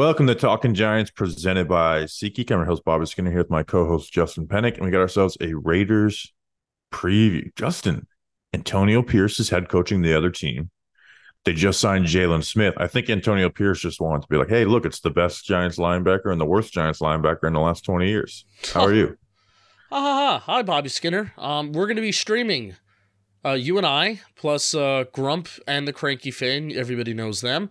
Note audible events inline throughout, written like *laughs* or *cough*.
Welcome to Talking Giants, presented by SeatGeek. I'm your host, Bobby Skinner, here with my co-host Justin Penik, and we got ourselves a Raiders preview. Justin, Antonio Pierce is head coaching the other team. They just signed Jaylon Smith. I think Antonio Pierce just wanted to be like, "Hey, look, it's the best Giants linebacker and the worst Giants linebacker in the last 20 years." How are you? *laughs* Ha ha ha. Hi, Bobby Skinner. Um, we're going to be streaming, uh, you and I, plus uh, Grump and the Cranky Fan, everybody knows them,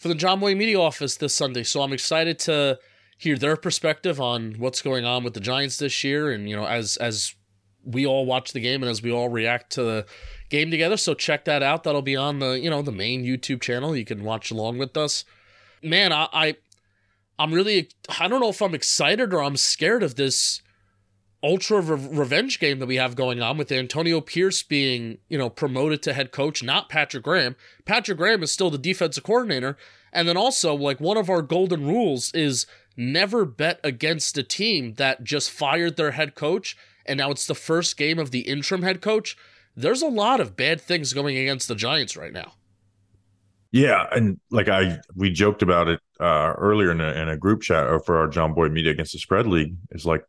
for the Jomboy Media Office this Sunday. So I'm excited to hear their perspective on what's going on with the Giants this year, and you know, as as we all watch the game and as we all react to the game together. So check that out. That'll be on the you know the main YouTube channel. You can watch along with us. Man, I, I I'm really I don't know if I'm excited or I'm scared of this ultra re- revenge game that we have going on with Antonio Pierce being, you know, promoted to head coach, not Patrick Graham. Patrick Graham is still the defensive coordinator. And then also, like, one of our golden rules is never bet against a team that just fired their head coach and now it's the first game of the interim head coach. There's a lot of bad things going against the Giants right now. Yeah, and like I we joked about it uh, earlier in a, in a group chat for our Jomboy Media against the Spread League. Is like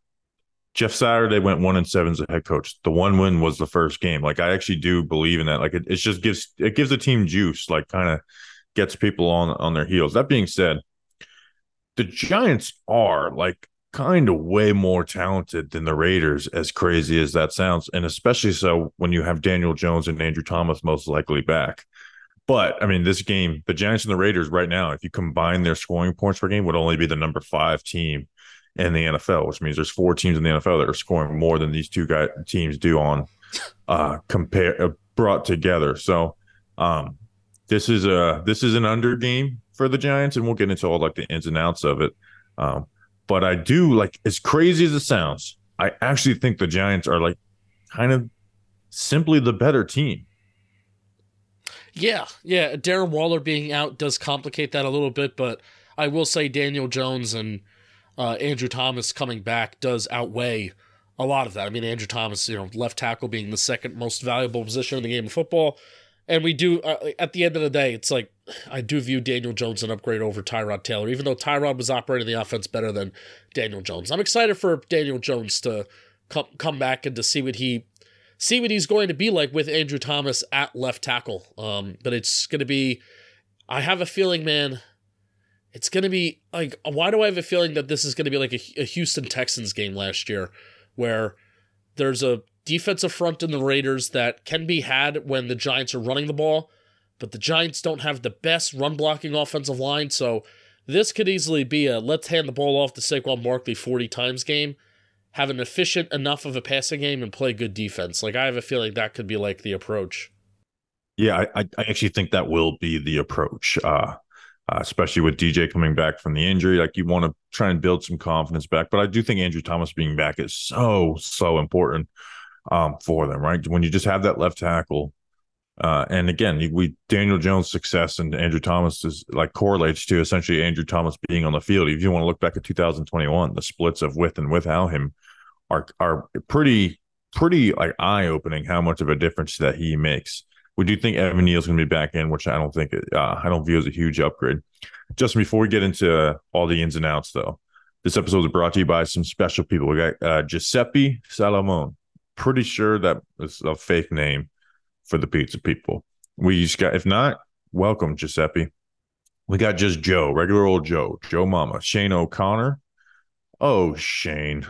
Jeff Saturday went one and seven as a head coach. The one win was the first game. Like I actually do believe in that. Like it, it just gives it gives the team juice. Like kind of gets people on on their heels. That being said, the Giants are like kind of way more talented than the Raiders, as crazy as that sounds, and especially so when you have Daniel Jones and Andrew Thomas most likely back. But I mean, this game, the Giants and the Raiders right now, if you combine their scoring points per game, would only be the number five team in the NFL, which means there's four teams in the NFL that are scoring more than these two guy teams do on uh compare uh, brought together. So um this is a this is an under game for the Giants, and we'll get into all like the ins and outs of it. Um, but I do like as crazy as it sounds, I actually think the Giants are like kind of simply the better team. Yeah, yeah. Darren Waller being out does complicate that a little bit, but I will say Daniel Jones and uh, Andrew Thomas coming back does outweigh a lot of that. I mean, Andrew Thomas, you know, left tackle being the second most valuable position in the game of football. And we do, uh, at the end of the day, it's like I do view Daniel Jones an upgrade over Tyrod Taylor, even though Tyrod was operating the offense better than Daniel Jones. I'm excited for Daniel Jones to come come back and to see what he see what he's going to be like with Andrew Thomas at left tackle. Um, but it's going to be, I have a feeling, man, it's going to be like, why do I have a feeling that this is going to be like a, a Houston Texans game last year where there's a defensive front in the Raiders that can be had when the Giants are running the ball, but the Giants don't have the best run blocking offensive line. So this could easily be a let's hand the ball off to Saquon Barkley 40 times game have an efficient enough of a passing game and play good defense. Like I have a feeling that could be like the approach. Yeah, I, I actually think that will be the approach, uh, uh, especially with DJ coming back from the injury. Like you want to try and build some confidence back, but I do think Andrew Thomas being back is so so important um, for them. Right when you just have that left tackle, uh, and again, we Daniel Jones' success and Andrew Thomas is like correlates to essentially Andrew Thomas being on the field. If you want to look back at 2021, the splits of with and without him are are pretty pretty like eye opening. How much of a difference that he makes. We do think Evan Neal's going to be back in, which I don't think uh, I don't view as a huge upgrade. Just before we get into all the ins and outs, though, this episode is brought to you by some special people. We got uh, Giuseppe Salomon. Pretty sure that is a fake name for the pizza people. We just got, if not, welcome, Giuseppe. We got just Joe, regular old Joe, Joe Mama, Shane O'Connor, Oh, Shane,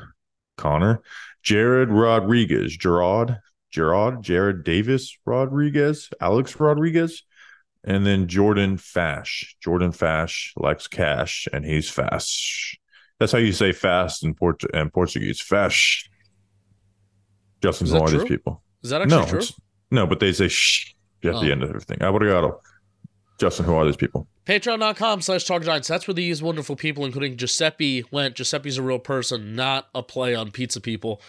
Connor, Jared Rodriguez, Gerard, Gerard, Jared Davis Rodriguez, Alex Rodriguez, and then Jordan Fash. Jordan Fash likes cash, and he's fast. That's how you say fast in Port in Portuguese. Fash. Justin, Is who are these people? Is that actually No, true? no, but they say shh at Oh. the end of everything. Obrigado. Justin, who are these people? Patreon.com slash Talk Giants. That's where these wonderful people, including Giuseppe, went. Giuseppe's a real person, not a play on pizza people.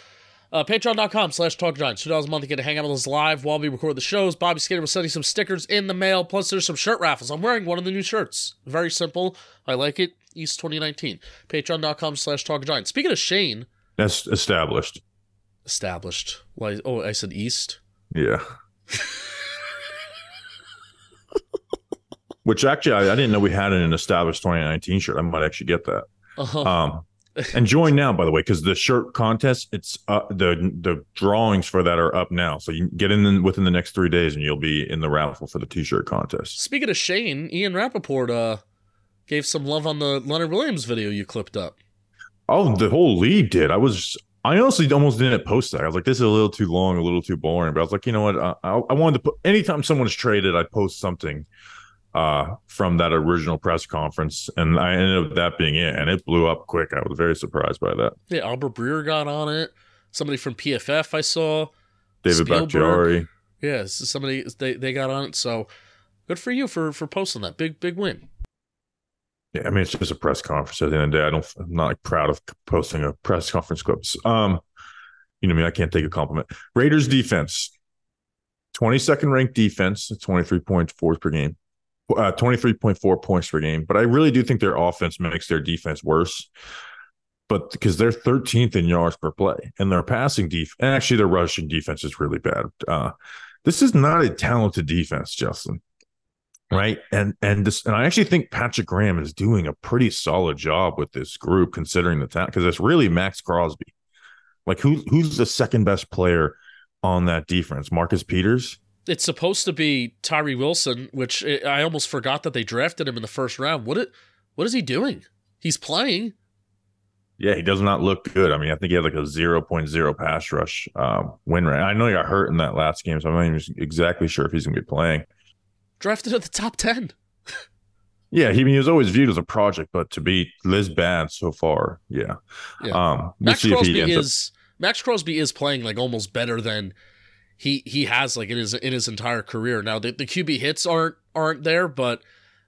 Uh, Patreon.com slash Talk Giants. $2 a month to get to hang out with us live while we record the shows. Bobby Skinner will send you some stickers in the mail. Plus, there's some shirt raffles. I'm wearing one of the new shirts. Very simple. I like it. East 2019. Patreon.com slash Talk Giants. Speaking of Shane, That's established. established. Why? Oh, I said East. Yeah. Which actually, I, I didn't know we had an established 2019 shirt. I might actually get that. Uh-huh. Um, *laughs* and join now, by the way, because the shirt contest, it's uh, the the drawings for that are up now. So you get in within the next three days, and you'll be in the raffle for the t-shirt contest. Speaking of Shane, Ian Rapoport uh, gave some love on the Leonard Williams video you clipped up. Oh, the whole league did. I was, I honestly almost didn't post that. I was like, this is a little too long, a little too boring. But I was like, you know what? I, I, I wanted to put. Anytime someone's traded, I post something uh from that original press conference and i ended up that being it and it blew up quick i was very surprised by that Yeah, Albert Breer got on it. Somebody from PFF I saw. david. Bakhtiari. Yeah, somebody they, they got on it. So good for you for for posting that big big win. Yeah, I mean, it's just a press conference. At the end of the day, I don't. I'm not like proud of posting a press conference clips. Um, you know I me, mean? I can't take a compliment. Raiders defense, 22nd ranked defense, 23.4 per game, uh, 23.4 points per game. But I really do think their offense makes their defense worse. But because they're 13th in yards per play, and their passing defense, and actually their rushing defense is really bad. Uh, this is not a talented defense, Justin right and and this and i actually think patrick graham is doing a pretty solid job with this group considering the talent because it's really maxx crosby like who who's the second best player on that defense marcus peters It's supposed to be Tyree Wilson, which I I almost forgot that they drafted him in the first round. What it what is he doing? He's playing. yeah he does not look good i mean i think he had like a 0.0 pass rush um, win rate i know he got hurt in that last game so i'm not even exactly sure if he's going to be playing Drafted at the top ten. *laughs* yeah he, he was always viewed as a project but to be this bad so far yeah, Yeah. um we'll Maxx Crosby up is Maxx Crosby is playing like almost better than he he has like in his in his entire career. Now the, the QB hits aren't aren't there, but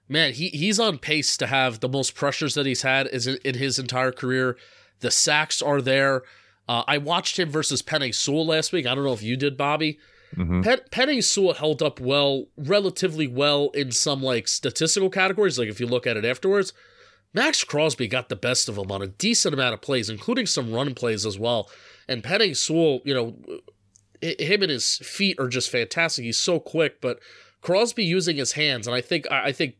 man, he he's on pace to have the most pressures that he's had is in, in his entire career. The sacks are there. Uh, I watched him versus Penei Sewell last week. I don't know if you did, Bobby. Mhm. Pen, Penei Sewell held up well, relatively well in some like statistical categories. Like if you look at it afterwards, Maxx Crosby got the best of him on a decent amount of plays, including some run plays as well. And Penei Sewell, you know, h- him and his feet are just fantastic. He's so quick, but Crosby using his hands, and I think I I think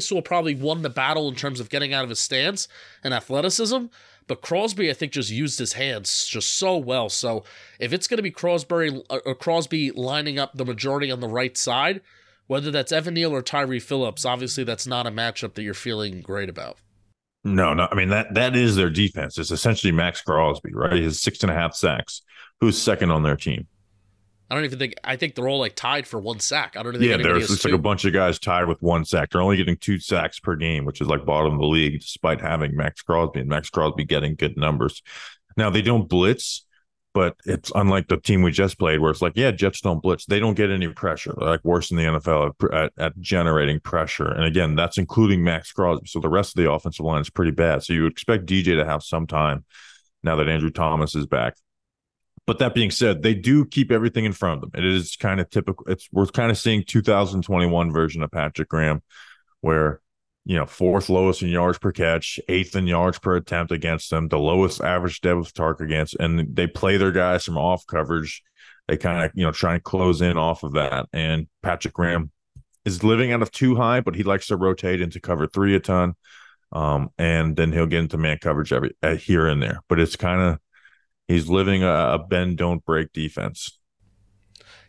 Sewell probably won the battle in terms of getting out of his stance and athleticism. But Crosby, I think, just used his hands just so well. So if it's going to be Crosby, uh, uh, Crosby lining up the majority on the right side, whether that's Evan Neal or Tyre Phillips, obviously that's not a matchup that you're feeling great about. No, no. I mean that that is their defense. It's essentially Maxx Crosby, right? He has six and a half sacks. Who's second on their team? I don't even think I think they're all like tied for one sack. I don't think Yeah, there's it's like a bunch of guys tied with one sack. They're only getting two sacks per game, which is like bottom of the league, despite having Maxx Crosby and Maxx Crosby getting good numbers. Now they don't blitz, but it's unlike the team we just played, where it's like, yeah, Jets don't blitz. They don't get any pressure. They're like worse in the NFL at, at, at generating pressure. And again, that's including Maxx Crosby. So the rest of the offensive line is pretty bad. So you would expect DJ to have some time now that Andrew Thomas is back. But that being said, they do keep everything in front of them. It is kind of typical. It's we're kind of seeing 2021 version of Patrick Graham, where you know fourth lowest in yards per catch, eighth in yards per attempt against them, the lowest average depth of target against, and they play their guys from off coverage. They kind of you know try and close in off of that. And Patrick Graham is living out of too high, but he likes to rotate into cover three a ton. Um, and then he'll get into man coverage every uh, here and there. But it's kind of he's living a, a bend don't break defense.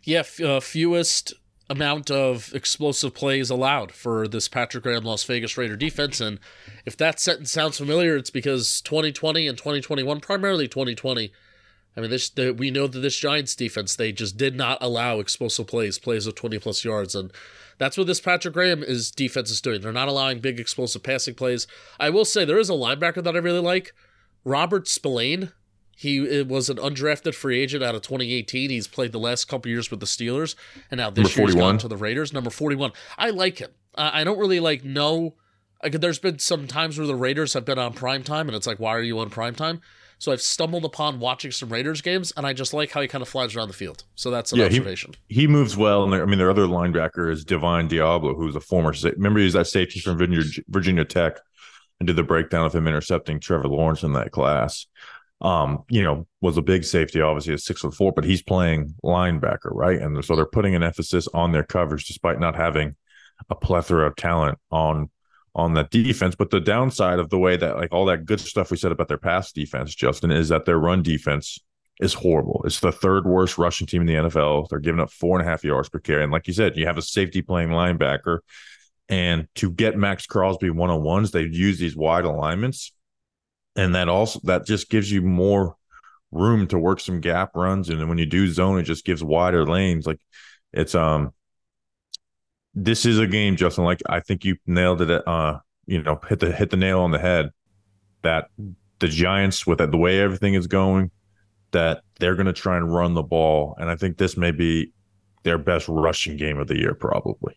Yeah, uh, fewest amount of explosive plays allowed for this Patrick Graham Las Vegas Raider defense. And if that sentence sounds familiar, it's because 2020 and 2021, primarily 2020, I mean, this the, we know that this Giants defense they just did not allow explosive plays, plays of 20 plus yards, and that's what this Patrick Graham is defense is doing. They're not allowing big explosive passing plays. I will say there is a linebacker that I really like, Robert Spillane. He it was an undrafted free agent out of 2018. He's played the last couple years with the Steelers, and now this year's 41. gone to the Raiders. Number 41. I like him. Uh, I don't really like know. Like, there's been some times where the Raiders have been on prime time, and it's like, why are you on prime time? So I've stumbled upon watching some Raiders games, and I just like how he kind of flies around the field. So that's an Yeah, he- observation. He moves well, and I mean, their other linebacker is Divine Deablo, who's a former. Remember, he was that safety from Virginia, Virginia Tech, and did the breakdown of him intercepting Trevor Lawrence in that class. Um, you know, was a big safety, obviously at six foot four, but he's playing linebacker, right? And so they're putting an emphasis on their coverage, despite not having a plethora of talent on on that defense. But the downside of the way that like all that good stuff we said about their pass defense, Justin, is that their run defense is horrible. It's the third worst rushing team in the NFL. They're giving up four and a half yards per carry. And like you said, you have a safety playing linebacker. And to get Maxx Crosby one on ones, they use these wide alignments. And that also that just gives you more room to work some gap runs. And then when you do zone, it just gives wider lanes. Like it's um this is a game, Justin. Like I think you nailed it. At, uh, you know, hit the hit the nail on the head. That the Giants, with the way everything is going, that they're going to try and run the ball, and I think this may be their best rushing game of the year, probably.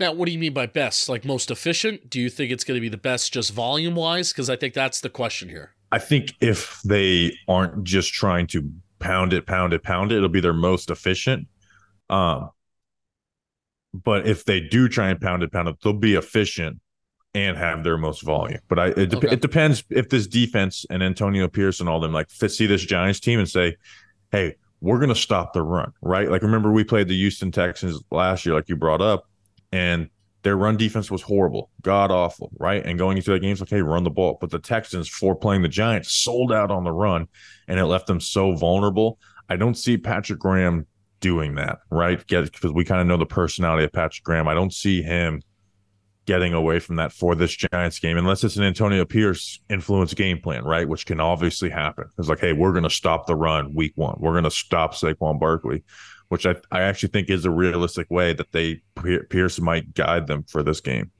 Now, what do you mean by best? Like most efficient? Do you think it's going to be the best just volume wise? Because I think that's the question here. I think if they aren't just trying to pound it, pound it, pound it, it'll be their most efficient. Um, but if they do try and pound it, pound it, they'll be efficient and have their most volume. But I, it, dep- Okay. it depends if this defense and Antonio Pierce and all them like fit, see this Giants team and say, "Hey, we're going to stop the run." Right? Like remember we played the Houston Texans last year, like you brought up, and their run defense was horrible, god awful, right? And going into the games, like, hey, run the ball. But the Texans, for playing the Giants, sold out on the run, and it left them so vulnerable. I don't see Patrick Graham doing that, right? Because we kind of know the personality of Patrick Graham. I don't see him getting away from that for this Giants game, unless it's an Antonio Pierce influence game plan, right? Which can obviously happen. It's like, hey, we're going to stop the run week one. We're going to stop Saquon Barkley, which I, I actually think is a realistic way that they Pierce might guide them for this game.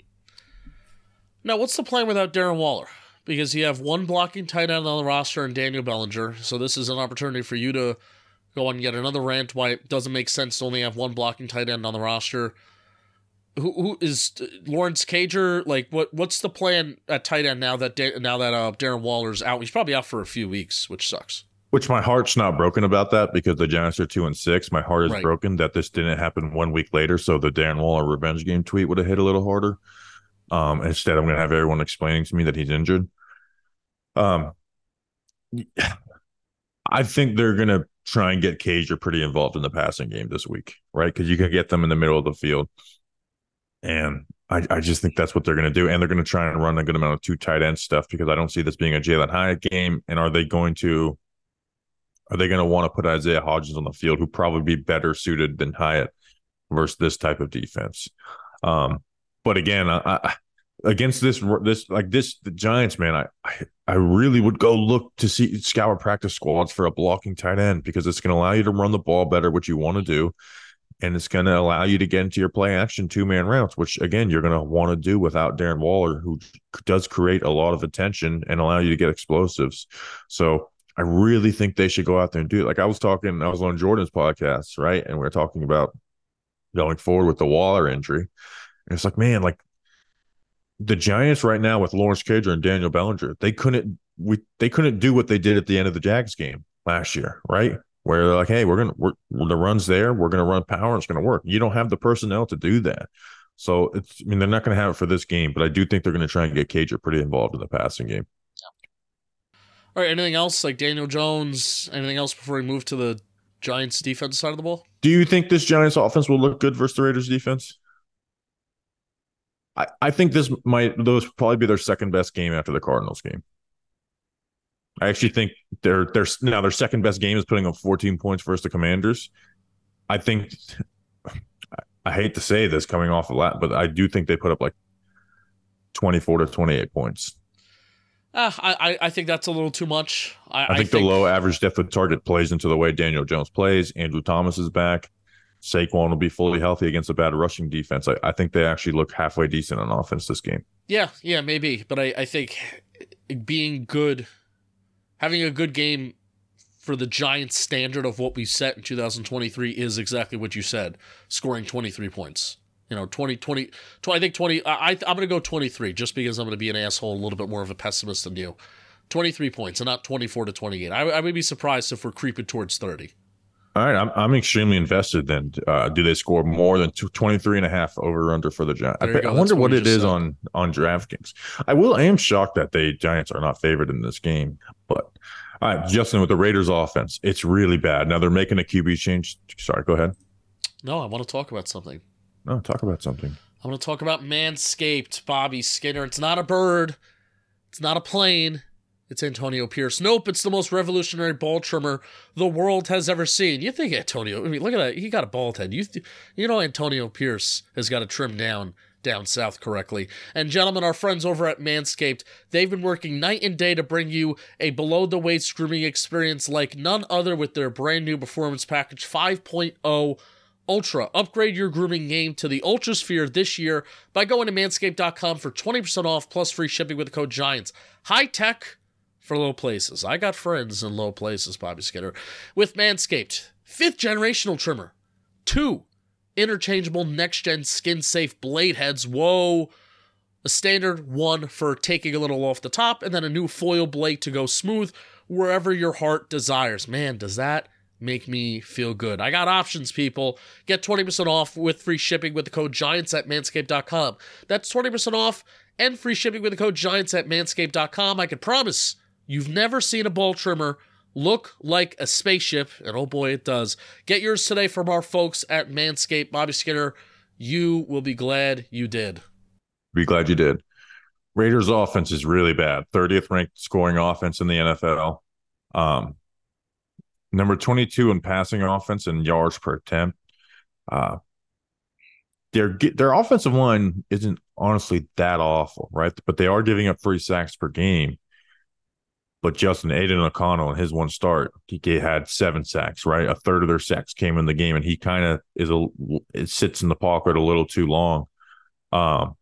Now, what's the plan without Darren Waller? Because you have one blocking tight end on the roster and Daniel Bellinger. So this is an opportunity for you to go on and get another rant why it doesn't make sense to only have one blocking tight end on the roster. Who, who is Lawrence Cager? Like, what what's the plan at tight end now that Da- now that uh, Darren Waller's out? He's probably out for a few weeks, which sucks. Which my heart's not broken about that because the Giants are two and six. My heart is Right. broken that this didn't happen one week later. So the Darren Waller revenge game tweet would have hit a little harder. Um, instead, I'm going to have everyone explaining to me that he's injured. Um, *sighs* I think they're going to try and get Cager pretty involved in the passing game this week, right? Because you can get them in the middle of the field, and I, I just think that's what they're going to do. And they're going to try and run a good amount of two tight end stuff because I don't see this being a Jalin Hyatt game. And are they going to? Are they going to want to put Isaiah Hodgins on the field, who probably be better suited than Hyatt versus this type of defense? Um, but again, I, I, against this this like this the Giants, man, I, I I really would go look to see scour practice squads for a blocking tight end because it's going to allow you to run the ball better, which you want to do, and it's going to allow you to get into your play action two man routes, which again you're going to want to do without Darren Waller, who does create a lot of attention and allow you to get explosives. So I really think they should go out there and do it. Like I was talking, I was on Jordan's podcast, right, and we are talking about going forward with the Waller injury. And it's like, man, like the Giants right now with Lawrence Cager and Daniel Bellinger, they couldn't we they couldn't do what they did at the end of the Jags game last year, right? Where they're like, hey, we're gonna we're the run's there, we're gonna run power, it's gonna work. You don't have the personnel to do that. So it's I mean they're not gonna have it for this game, but I do think they're gonna try and get Cager pretty involved in the passing game. All right, anything else like Daniel Jones? Anything else before we move to the Giants defense side of the ball? Do you think this Giants offense will look good versus the Raiders defense? I, I think this might those probably be their second best game after the Cardinals game. I actually think their their now their second best game is putting up 14 points versus the Commanders. I think I hate to say this coming off a lot, but I do think they put up like 24 to 28 points. Uh, I, I I think that's a little too much. I, I think, the low average depth of target plays into the way Daniel Jones plays. Andrew Thomas is back. Saquon will be fully healthy against a bad rushing defense. I, I think they actually look halfway decent on offense this game. Yeah, yeah, maybe. But I, I think being good, having a good game for the Giants standard of what we set in 2023 is exactly what you said, scoring 23 points. You know, 20, 20, 20 I think 20, I, I'm going to go 23 just because I'm going to be an asshole, a little bit more of a pessimist than you. 23 points and not 24 to 28. I, I would be surprised if we're creeping towards 30. All right, I'm, I'm extremely invested then. Uh, do they score more than two, 23 and a half over under for the Giants? I, There you bet- go. I wonder what what it is said. on on DraftKings. I will I am shocked that the Giants are not favored in this game. But all right, Justin, with the Raiders offense, it's really bad. Now they're making a QB change. Sorry, go ahead. No, I want to talk about something. No, talk about something. I'm going to talk about Manscaped, Bobby Skinner. It's not a bird. It's not a plane. It's Antonio Pierce. Nope, it's the most revolutionary ball trimmer the world has ever seen. You think Antonio? I mean, look at that. He got a bald head. You, th- you know, Antonio Pierce has got to trim down down south correctly. And gentlemen, our friends over at Manscaped, they've been working night and day to bring you a below the waist grooming experience like none other with their brand new performance package 5.0 Ultra. Upgrade your grooming game to the Ultra Sphere this year by going to manscaped.com for 20% off plus free shipping with the code GIANTS. High tech for low places. I got friends in low places, Bobby Skinner. With Manscaped, fifth generational trimmer, two interchangeable next gen skin safe blade heads. Whoa. A standard one for taking a little off the top, and then a new foil blade to go smooth wherever your heart desires. Man, does that make me feel good. I got options, people. Get 20% off with free shipping with the code GIANTS at manscaped.com. That's 20% off and free shipping with the code GIANTS at manscaped.com. I can promise you've never seen a ball trimmer look like a spaceship, and oh boy, it does. Get yours today from our folks at Manscaped. Bobby Skinner, you will be glad you did. Be glad you did. Raiders offense is really bad. 30th ranked scoring offense in the NFL. Um, number 22 in passing offense and yards per attempt. Uh, their their offensive line isn't honestly that awful, right? But they are giving up three sacks per game. But Justin Aidan O'Connell in his one start, he had seven sacks, right? A third of their sacks came in the game, and he kind of is a it sits in the pocket a little too long. Um,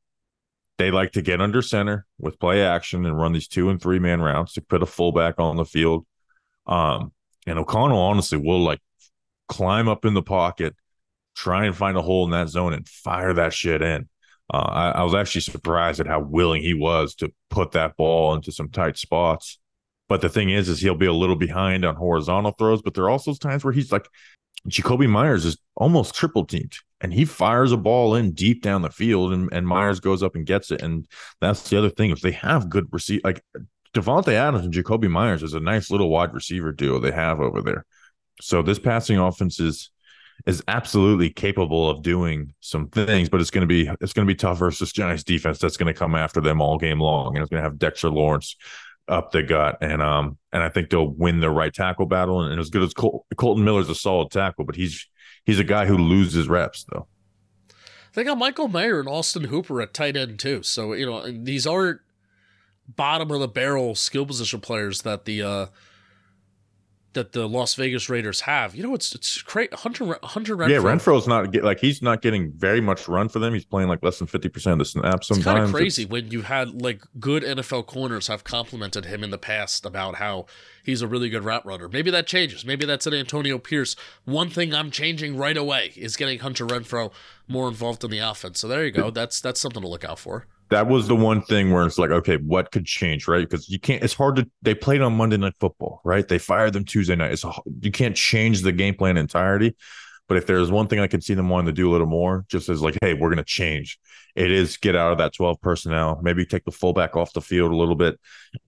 they like to get under center with play action and run these two and three man routes to put a fullback on the field. Um, and O'Connell honestly will like climb up in the pocket, try and find a hole in that zone and fire that shit in. Uh, I, I was actually surprised at how willing he was to put that ball into some tight spots. But the thing is, is he'll be a little behind on horizontal throws, but there are also times where he's like, Jakobi Meyers is almost triple teamed and he fires a ball in deep down the field and, and Meyers goes up and gets it. And that's the other thing. If they have good receive like Davante Adams and Jakobi Meyers is a nice little wide receiver duo they have over there. So this passing offense is is absolutely capable of doing some things, but it's gonna be it's gonna be tough versus Giants defense that's gonna come after them all game long. And it's gonna have Dexter Lawrence up the gut. And um and I think they'll win the right tackle battle. And, as good as Col- Kolton Miller's a solid tackle, but he's he's a guy who loses reps though. They got Michael Mayer and Austin Hooper at tight end too. So you know these aren't bottom of the barrel skill position players that the uh that the Las Vegas Raiders have. You know it's it's great. Hunter Hunter Renfrow. Yeah, Renfrow's not get, like he's not getting very much run for them. He's playing like less than fifty percent of the snaps. It's kind of crazy when you had like good NFL corners have complimented him in the past about how he's a really good route runner. Maybe that changes. Maybe that's an Antonio Pierce. One thing I'm changing right away is getting Hunter Renfrow more involved in the offense. So there you go. That's that's something to look out for. That was the one thing where it's like, okay, what could change, right? Because you can't. It's hard to. They played on Monday Night Football, right? They fired them Tuesday night. It's you can't change the game plan entirety. But if there's one thing I could see them wanting to do a little more, just as like, hey, we're going to change. It is get out of that 12 personnel, maybe take the fullback off the field a little bit,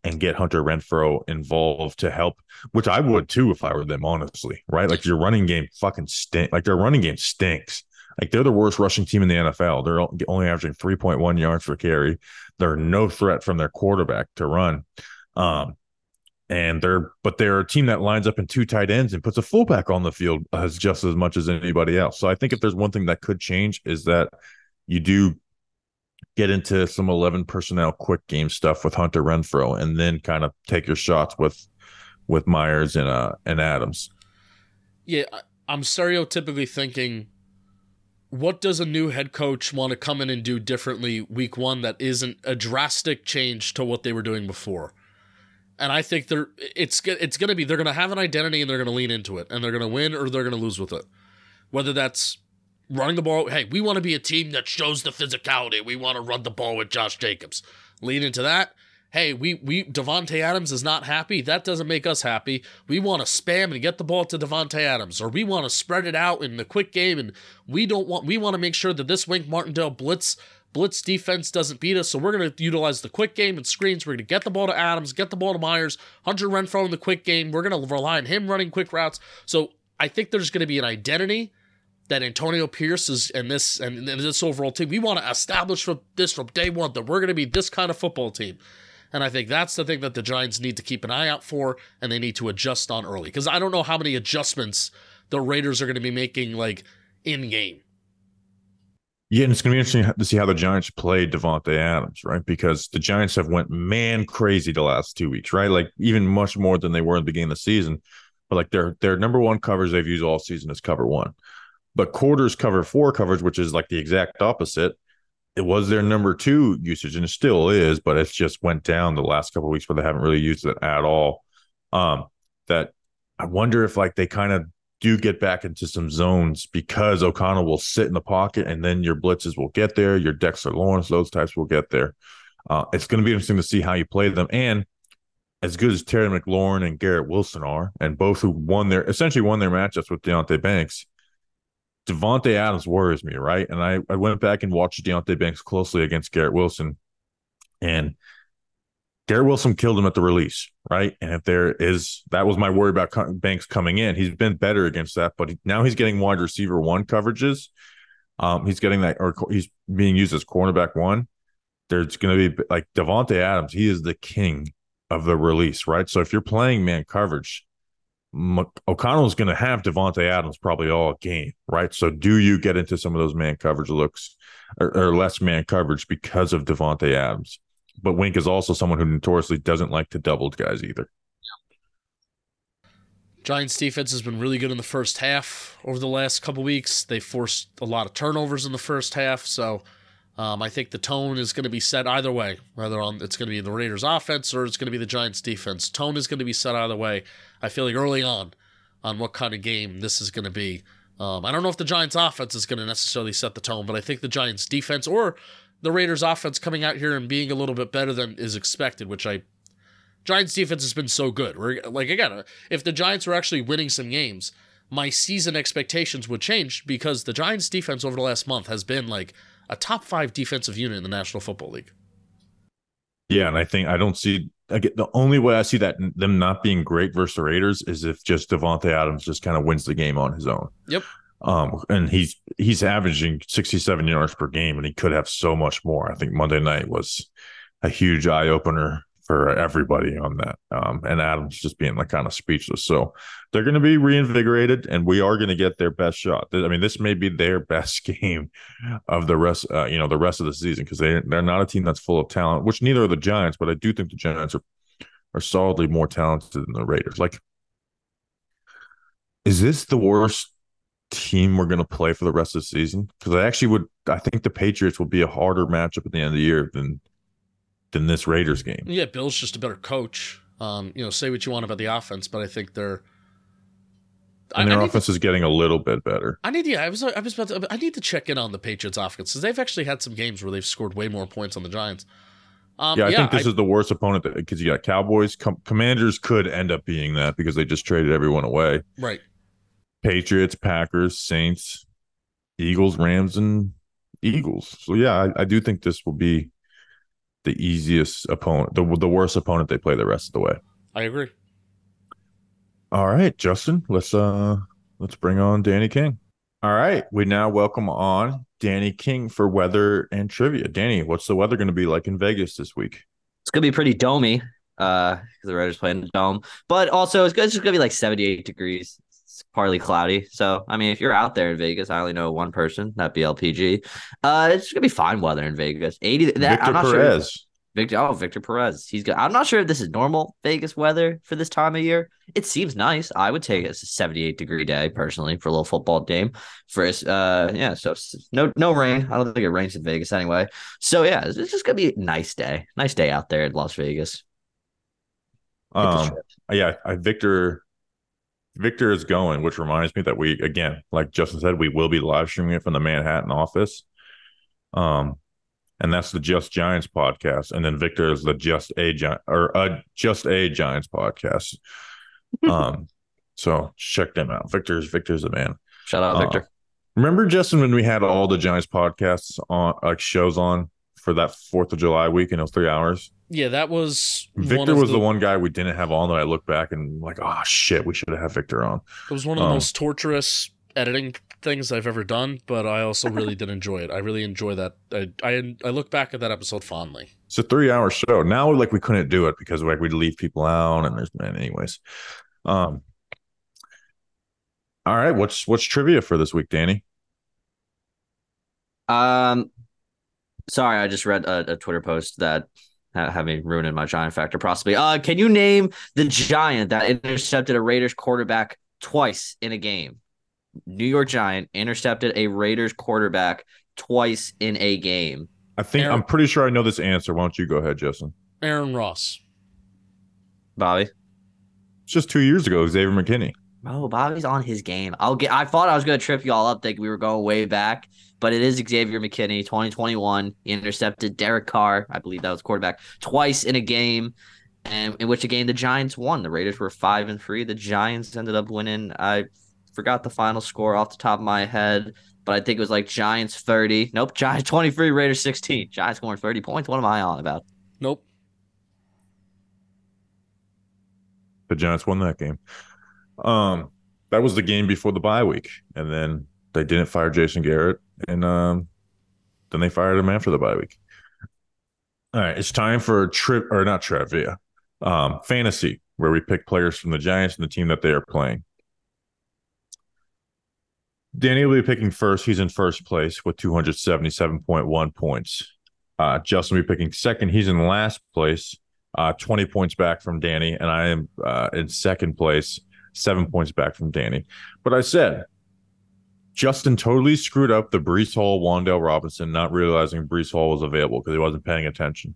and get Hunter Renfrow involved to help. Which I would too if I were them, honestly, right? Like your running game fucking stink. Like their running game stinks. Like they're the worst rushing team in the NFL. They're only averaging 3.1 yards per carry. They're no threat from their quarterback to run. Um, and they're but they're a team that lines up in two tight ends and puts a fullback on the field as just as much as anybody else. So I think if there's one thing that could change is that you do get into some 11 personnel quick game stuff with Hunter Renfrow and then kind of take your shots with with Meyers and uh and Adams. Yeah, I'm stereotypically thinking, what does a new head coach want to come in and do differently week one that isn't a drastic change to what they were doing before? And I think they're it's it's going to be they're going to have an identity and they're going to lean into it and they're going to win or they're going to lose with it. Whether that's running the ball, hey, we want to be a team that shows the physicality. We want to run the ball with Josh Jacobs. Lean into that. Hey, we we Davante Adams is not happy. That doesn't make us happy. We want to spam and get the ball to Davante Adams, or we want to spread it out in the quick game, and we don't want. We want to make sure that this Wink Martindale blitz blitz defense doesn't beat us. So we're going to utilize the quick game and screens. We're going to get the ball to Adams, get the ball to Meyers, Hunter Renfrow in the quick game. We're going to rely on him running quick routes. So I think there's going to be an identity that Antonio Pierce is and this and, this overall team. We want to establish from this from day one that we're going to be this kind of football team. And I think that's the thing that the Giants need to keep an eye out for, and they need to adjust on early. Because I don't know how many adjustments the Raiders are going to be making, like in game. Yeah, and it's going to be interesting to see how the Giants play Davante Adams, right? Because the Giants have went man crazy the last two weeks, right? Like even much more than they were in the beginning of the season. But like their their number one covers they've used all season is cover one, but quarters cover four coverage, which is like the exact opposite. It was their number two usage, and it still is, but it's just went down the last couple weeks where they haven't really used it at all. Um, that I wonder if like they kind of do get back into some zones because O'Connell will sit in the pocket and then your blitzes will get there. Your Dexter Lawrence, those types will get there. Uh, it's going to be interesting to see how you play them. And as good as Terry McLaurin and Garrett Wilson are, and both who won their essentially won their matchups with Deonte Banks, Davante Adams worries me, right? And I, I went back and watched Deonte Banks closely against Garrett Wilson. And Garrett Wilson killed him at the release, right? And if there is, that was my worry about Banks coming in. He's been better against that, but now he's getting wide receiver one coverages. Um, he's getting that, or he's being used as cornerback one. There's going to be like Davante Adams. He is the king of the release, right? So if you're playing man coverage, O'Connell's going to have Davante Adams probably all game, right? So do you get into some of those man coverage looks or, or less man coverage because of Davante Adams? But Wink is also someone who notoriously doesn't like to double guys either. Giants defense has been really good in the first half over the last couple weeks. They forced a lot of turnovers in the first half, so um, I think the tone is going to be set either way. Whether on it's going to be the Raiders' offense or it's going to be the Giants' defense, tone is going to be set either way. I feel like early on, on what kind of game this is going to be. Um, I don't know if the Giants' offense is going to necessarily set the tone, but I think the Giants' defense or the Raiders' offense coming out here and being a little bit better than is expected, which I Giants defense has been so good. We're like again, if the Giants were actually winning some games, my season expectations would change because the Giants defense over the last month has been like a top five defensive unit in the National Football League. Yeah, and I think I don't see again the only way I see that them not being great versus the Raiders is if just Davante Adams just kind of wins the game on his own. Yep. Um, and he's he's averaging 67 yards per game, and he could have so much more. I think Monday night was a huge eye opener for everybody on that. Um, and Adams just being like kind of speechless. So they're going to be reinvigorated, and we are going to get their best shot. I mean, this may be their *laughs* best game of the rest, uh, you know, the rest of the season because they they're not a team that's full of talent, which neither are the Giants. But I do think the Giants are are solidly more talented than the Raiders. Like, is this the worst team we're going to play for the rest of the season? Because I actually would, I think the Patriots will be a harder matchup at the end of the year than than this Raiders game. Yeah, Bill's just a better coach. Um, you know, say what you want about the offense, but I think they're. And their I need offense is getting a little bit better. I need yeah, I was I was about to I need to check in on the Patriots offense because they've actually had some games where they've scored way more points on the Giants. Um, Yeah, I think this I- is the worst opponent because you got Cowboys. Com- Commanders could end up being that because they just traded everyone away. right. Patriots, Packers, Saints, Eagles, Rams, and Eagles. So yeah, I, I do think this will be the easiest opponent, the the worst opponent they play the rest of the way. I agree. All right, Justin, let's uh let's bring on Danny King. All right, we now welcome on Danny King for weather and trivia. Danny, what's the weather going to be like in Vegas this week? It's gonna be pretty domey. uh, because the Raiders play in the dome. But also, it's, it's just gonna be like 78 degrees. It's partly cloudy. So, I mean, if you're out there in Vegas, I only know one person, that BLPG. Uh, it's gonna be fine weather in Vegas. 80. That, Victor I'm not sure. Perez. Victor, oh, Victor Perez. He's good. I'm not sure if this is normal Vegas weather for this time of year. It seems nice. I would take it as a 78 degree day personally for a little football game. For uh, yeah, so no no rain. I don't think it rains in Vegas anyway. So yeah, it's it's just gonna be a nice day. Nice day out there in Las Vegas. Um, yeah, I, Victor Victor is going, which reminds me that we again, like Justin said, we will be live streaming it from the Manhattan office. Um, and that's the Just Giants podcast, and then Victor is the Just a Giant or uh Just a Giants podcast. *laughs* Um, so check them out. Victor's Victor's the man. Shout out uh, Victor. Remember Justin when we had all the Giants podcasts on like shows on for that Fourth of July week in those three hours? Yeah, that was Victor of was the, one guy we didn't have on that I look back and like, oh shit, we should have had Victor on. It was one of the Um, most torturous editing things I've ever done, but I also really did enjoy it. I really enjoy that. I, I I look back at that episode fondly. It's a three hour show. Now like we couldn't do it because like we'd leave people out and there's man anyways. Um all right, what's what's trivia for this week, Danny? Um, sorry, I just read a, a Twitter post that ha- had me ruining my Giant factor possibly. Uh, can you name the Giant that intercepted a Raiders quarterback twice in a game? New York Giant intercepted a Raiders quarterback twice in a game. I think Aaron- I'm pretty sure I know this answer. Why don't you go ahead, Justin? Aaron Ross. Bobby. It's just two years ago, Xavier McKinney. Oh, Bobby's on his game. I'll get. I thought I was gonna trip you all up, thinking we were going way back, but it is Xavier McKinney, 2021. He intercepted Derek Carr, I believe that was quarterback, twice in a game, and in which a game the Giants won. The Raiders were five and three. The Giants ended up winning. I forgot the final score off the top of my head, but I think it was like Giants 30. Nope, Giants 23, Raiders 16. Giants scoring 30 points. What am I on about? Nope. The Giants won that game. Um, that was the game before the bye week, and then they didn't fire Jason Garrett, and um, then they fired him after the bye week. All right, it's time for trip or not trivia, um, fantasy, where we pick players from the Giants and the team that they are playing. Danny will be picking first. He's in first place with 277.1 points. Uh, Justin will be picking second. He's in last place, uh, 20 points back from Danny, and I am uh, in second place, seven points back from Danny. But I said, Justin totally screwed up the Breece Hall, Wan'Dale Robinson, not realizing Breece Hall was available because he wasn't paying attention.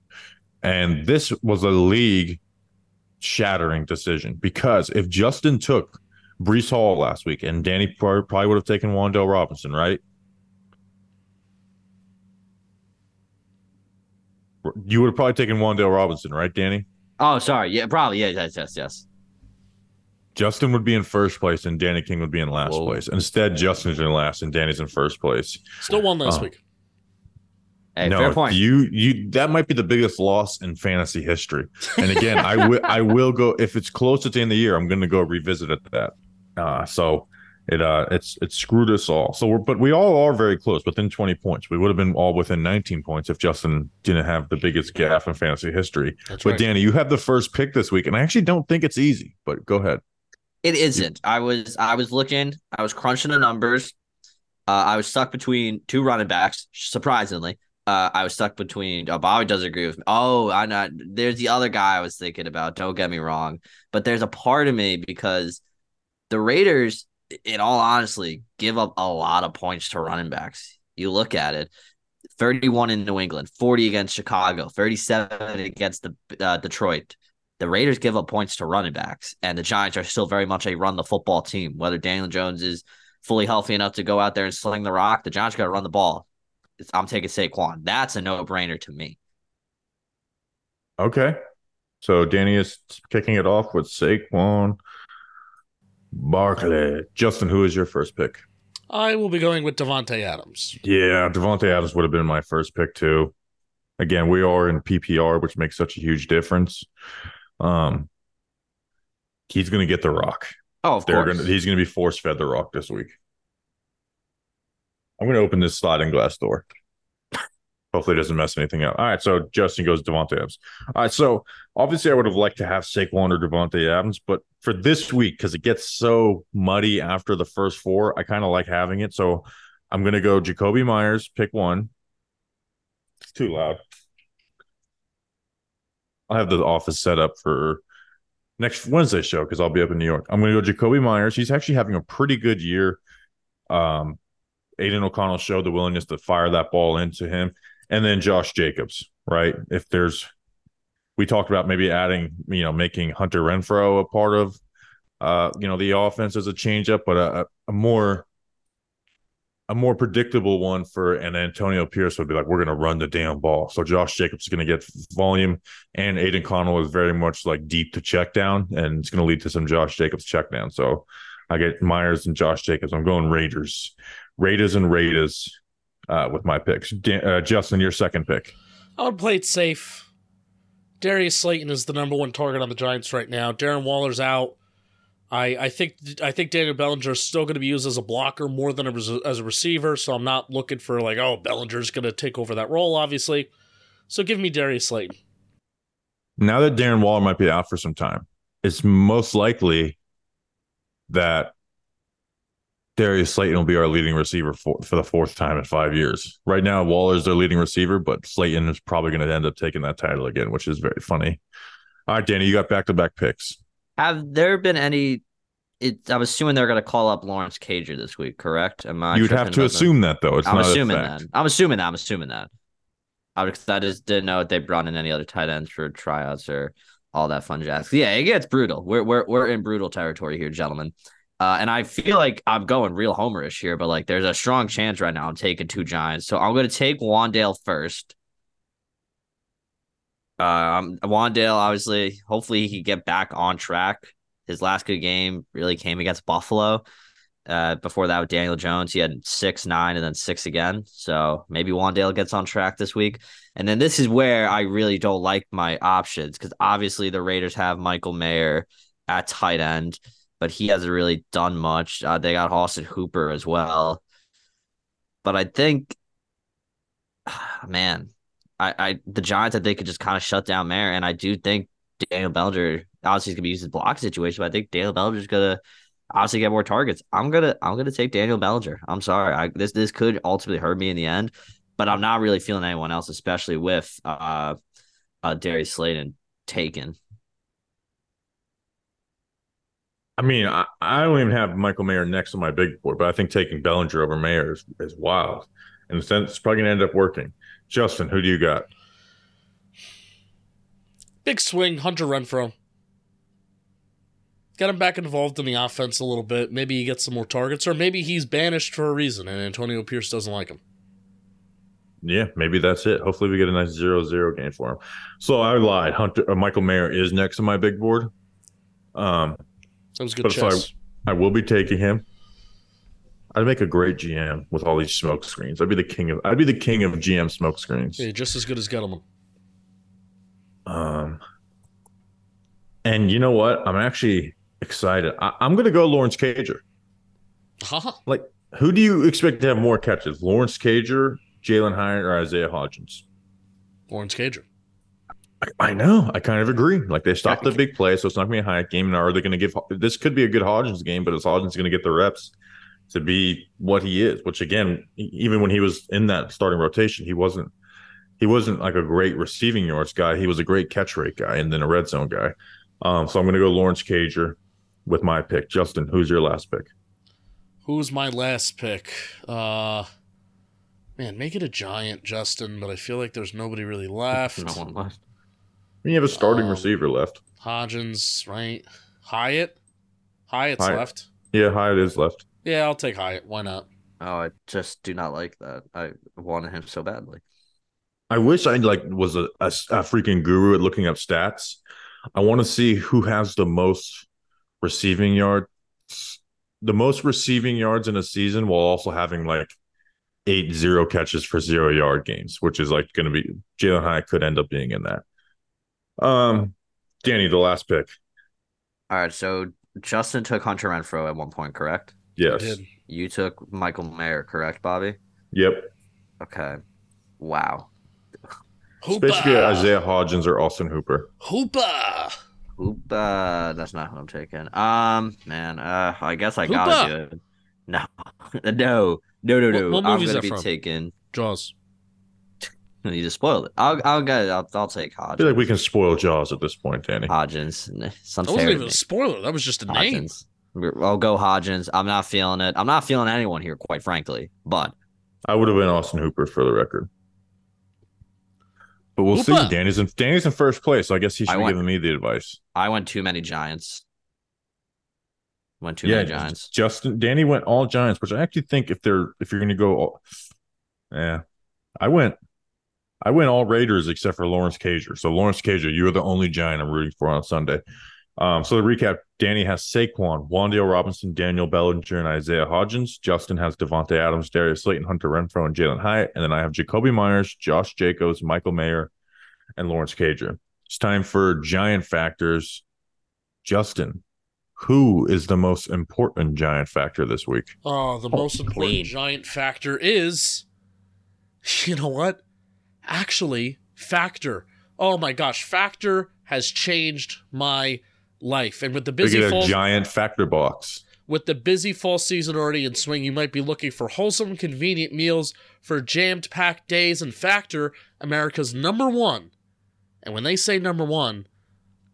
And this was a league shattering decision because if Justin took Breece Hall last week and Danny probably would have taken Wan'Dale Robinson, right? You would have probably taken Wan'Dale Robinson, right, Danny? Oh, sorry. Yeah, probably. Yeah, yes, yes, yes. Justin would be in first place and Danny King would be in last Whoa. place. Instead, Justin's in last and Danny's in first place. Still won last Oh. week. Hey, no, fair point. you you that might be the biggest loss in fantasy history. And again, I will I will go if it's close at the end of the year, I'm going to go revisit it that. Uh, so it uh it's it screwed us all. So we're but we all are very close within 20 points. We would have been all within 19 points if Justin didn't have the biggest gaffe in fantasy history. That's But right. Danny, you have the first pick this week, and I actually don't think it's easy. But go ahead. It isn't. I was I was looking, I was crunching the numbers. Uh, I was stuck between two running backs, surprisingly. Uh, I was stuck between oh, Bobby does agree with me. Oh, I know there's the other guy I was thinking about, don't get me wrong. But there's a part of me because the Raiders, in all honesty, give up a lot of points to running backs. You look at it. 31 in New England, 40 against Chicago, 37 against the uh, Detroit the Raiders give up points to running backs, and the Giants are still very much a run the football team. Whether Daniel Jones is fully healthy enough to go out there and sling the rock, the Giants got to run the ball. It's- I'm taking Saquon. That's a no brainer to me. Okay. So Danny is kicking it off with Saquon Barkley. Justin, who is your first pick? I will be going with Davante Adams. Yeah, Davante Adams would have been my first pick too. Again, we are in PPR, which makes such a huge difference. Um, he's going to get the rock. Oh, of They're course. to. He's going to be force fed the rock this week. I'm going to open this sliding glass door. Hopefully, it doesn't mess anything up. All right, so Justin goes Davante Adams. All right, so obviously, I would have liked to have Saquon or Davante Adams, but for this week, because it gets so muddy after the first four, I kind of like having it. So I'm going to go Jakobi Meyers, pick one. It's too loud. I'll have the office set up for next Wednesday show because I'll be up in New York. I'm going to go Jakobi Meyers. He's actually having a pretty good year. Um, Aidan O'Connell showed the willingness to fire that ball into him, and then Josh Jacobs. Right, if there's, we talked about maybe adding, you know, making Hunter Renfrow a part of, uh, you know, the offense as a changeup, but a, a more a more predictable one for an Antonio Pierce would be like, we're going to run the damn ball. So Josh Jacobs is going to get volume, and Aidan O'Connell is very much like deep to check down, and it's going to lead to some Josh Jacobs check down. So I get Meyers and Josh Jacobs. I'm going Raiders, Raiders and Raiders uh, with my picks. Uh, Justin, your second pick. I would play it safe. Darius Slayton is the number one target on the Giants right now. Darren Waller's out. I, I think I think Daniel Bellinger is still going to be used as a blocker more than a, as a receiver, so I'm not looking for like oh Bellinger's going to take over that role, obviously. So give me Darius Slayton. Now that Darren Waller might be out for some time, it's most likely that Darius Slayton will be our leading receiver for, for the fourth time in five years. Right now, Waller is their leading receiver, but Slayton is probably going to end up taking that title again, which is very funny. All right, Danny, you got back to back picks. Have there been any? It, I'm assuming they're going to call up Lawrence Cager this week, correct? Am I You'd have to about that? assume that, though. It's I'm not assuming that. I'm assuming that. I'm assuming that. I, would- I just didn't know if they brought in any other tight ends for tryouts or all that fun jazz. Yeah, it gets brutal. We're we're we're in brutal territory here, gentlemen. Uh, and I feel like I'm going real homerish here, but like there's a strong chance right now I'm taking two Giants. So I'm going to take Wan'Dale first. Um, Wan'Dale, obviously, hopefully he can get back on track. His last good game really came against Buffalo. Uh, before that with Daniel Jones, he had six, nine, and then six again. So maybe Wan'Dale gets on track this week. And then this is where I really don't like my options because obviously the Raiders have Michael Mayer at tight end, but he hasn't really done much. Uh, they got Austin Hooper as well. But I think, *sighs* man, I, I the Giants, I think, could just kind of shut down Mayer. And I do think Daniel Bellinger, obviously, going to be used as block situation, but I think Daniel Bellinger's going to obviously get more targets. I'm gonna I'm gonna take Daniel Bellinger. I'm sorry. I, this this could ultimately hurt me in the end, but I'm not really feeling anyone else, especially with uh, uh Darius Slayton taken. I mean, I, I don't even have Michael Mayer next to my big board, but I think taking Bellinger over Mayer is, is wild. In a sense, it's probably going to end up working. Justin, who do you got? Big swing, Hunter Renfrow. Get him back involved in the offense a little bit. Maybe he gets some more targets, or maybe he's banished for a reason and Antonio Pierce doesn't like him. Yeah, maybe that's it. Hopefully, we get a nice zero-zero game for him. So I lied. Hunter uh, Michael Mayer is next to my big board. Um, was good But if I- I will be taking him. I'd make a great GM with all these smoke screens. I'd be the king of. I'd be the king of GM smoke screens. Yeah, just as good as Gettleman. Um, and you know what? I'm actually excited. I, I'm going to go Lawrence Cager. Haha. Like, who do you expect to have more catches? Lawrence Cager, Jalin Hyatt, or Isaiah Hodgins? Lawrence Cager. I, I know. I kind of agree. Like they stopped the big play, so it's not going to be a Hyatt game. Now, are they going to give this? Could be a good Hodgins game, but is Hodgins going to get the reps to be what he is? Which again, even when he was in that starting rotation, he wasn't. He wasn't like a great receiving yards guy. He was a great catch rate guy, and then a red zone guy. Um, so I'm going to go Lawrence Cager with my pick. Justin, who's your last pick? Who's my last pick? Uh man, make it a giant, Justin, but I feel like there's nobody really *laughs* left. No one left. I mean, you have a starting Um, receiver left. Hodgins, right? Hyatt? Hyatt's Hyatt. left. Yeah, Hyatt is left. Yeah, I'll take Hyatt. Why not? Oh, I just do not like that. I wanted him so badly. I wish I like was a, a, a freaking guru at looking up stats. I want to see who has the most receiving yards, the most receiving yards in a season, while also having like eight zero catches for zero yard games, which is like going to be Jalin Hyatt could end up being in that. Um, Danny, the last pick. All right, so Justin took Hunter Renfrow at one point, correct? Yes. You took Michael Mayer, correct, Bobby? Yep. Okay. Wow. It's Hoopa. basically Isaiah Hodgins or Austin Hooper. Hoopa. Oop, uh, that's not what I'm taking. Um, man, uh, I guess I Hoopa. gotta do it. No, no, *laughs* no, no, no. what I'm movie is gonna that be from? taking. Jaws. *laughs* You just spoiled it. I'll, I'll get it. I'll, I'll take Hodgins. I feel like we can spoil Jaws at this point, Danny. Hodgins. *laughs* Some That wasn't even a spoiler. That was just a name. Hodgins. I'll go Hodgins. I'm not feeling it. I'm not feeling anyone here, quite frankly. But I would have been Austin Hooper for the record. But we'll Hooper. see. Danny's in Danny's in first place, so I guess he I should be want- giving me the advice. I went too many Giants. Went too yeah, many Giants. Justin Danny went all Giants, which I actually think if they're if you're gonna go all yeah. I went I went all Raiders except for Lawrence Cager. So Lawrence Cager, you are the only Giant I'm rooting for on Sunday. Um, so to recap, Danny has Saquon, Wan'Dale Robinson, Daniel Bellinger, and Isaiah Hodgins. Justin has Davante Adams, Darius Slayton, Hunter Renfrow, and Jalin Hyatt. And then I have Jakobi Meyers, Josh Jacobs, Michael Mayer, and Lawrence Cager. It's time for Giant factors. Justin, who is the most important Giant factor this week? Oh, the most important clean. giant factor is, *laughs* you know what? Actually, Factor. Oh my gosh, Factor has changed my life. And with the busy fall, giant factor box. with the busy fall season already in swing, you might be looking for wholesome, convenient meals for jammed packed days. And Factor, America's number one. And when they say number one,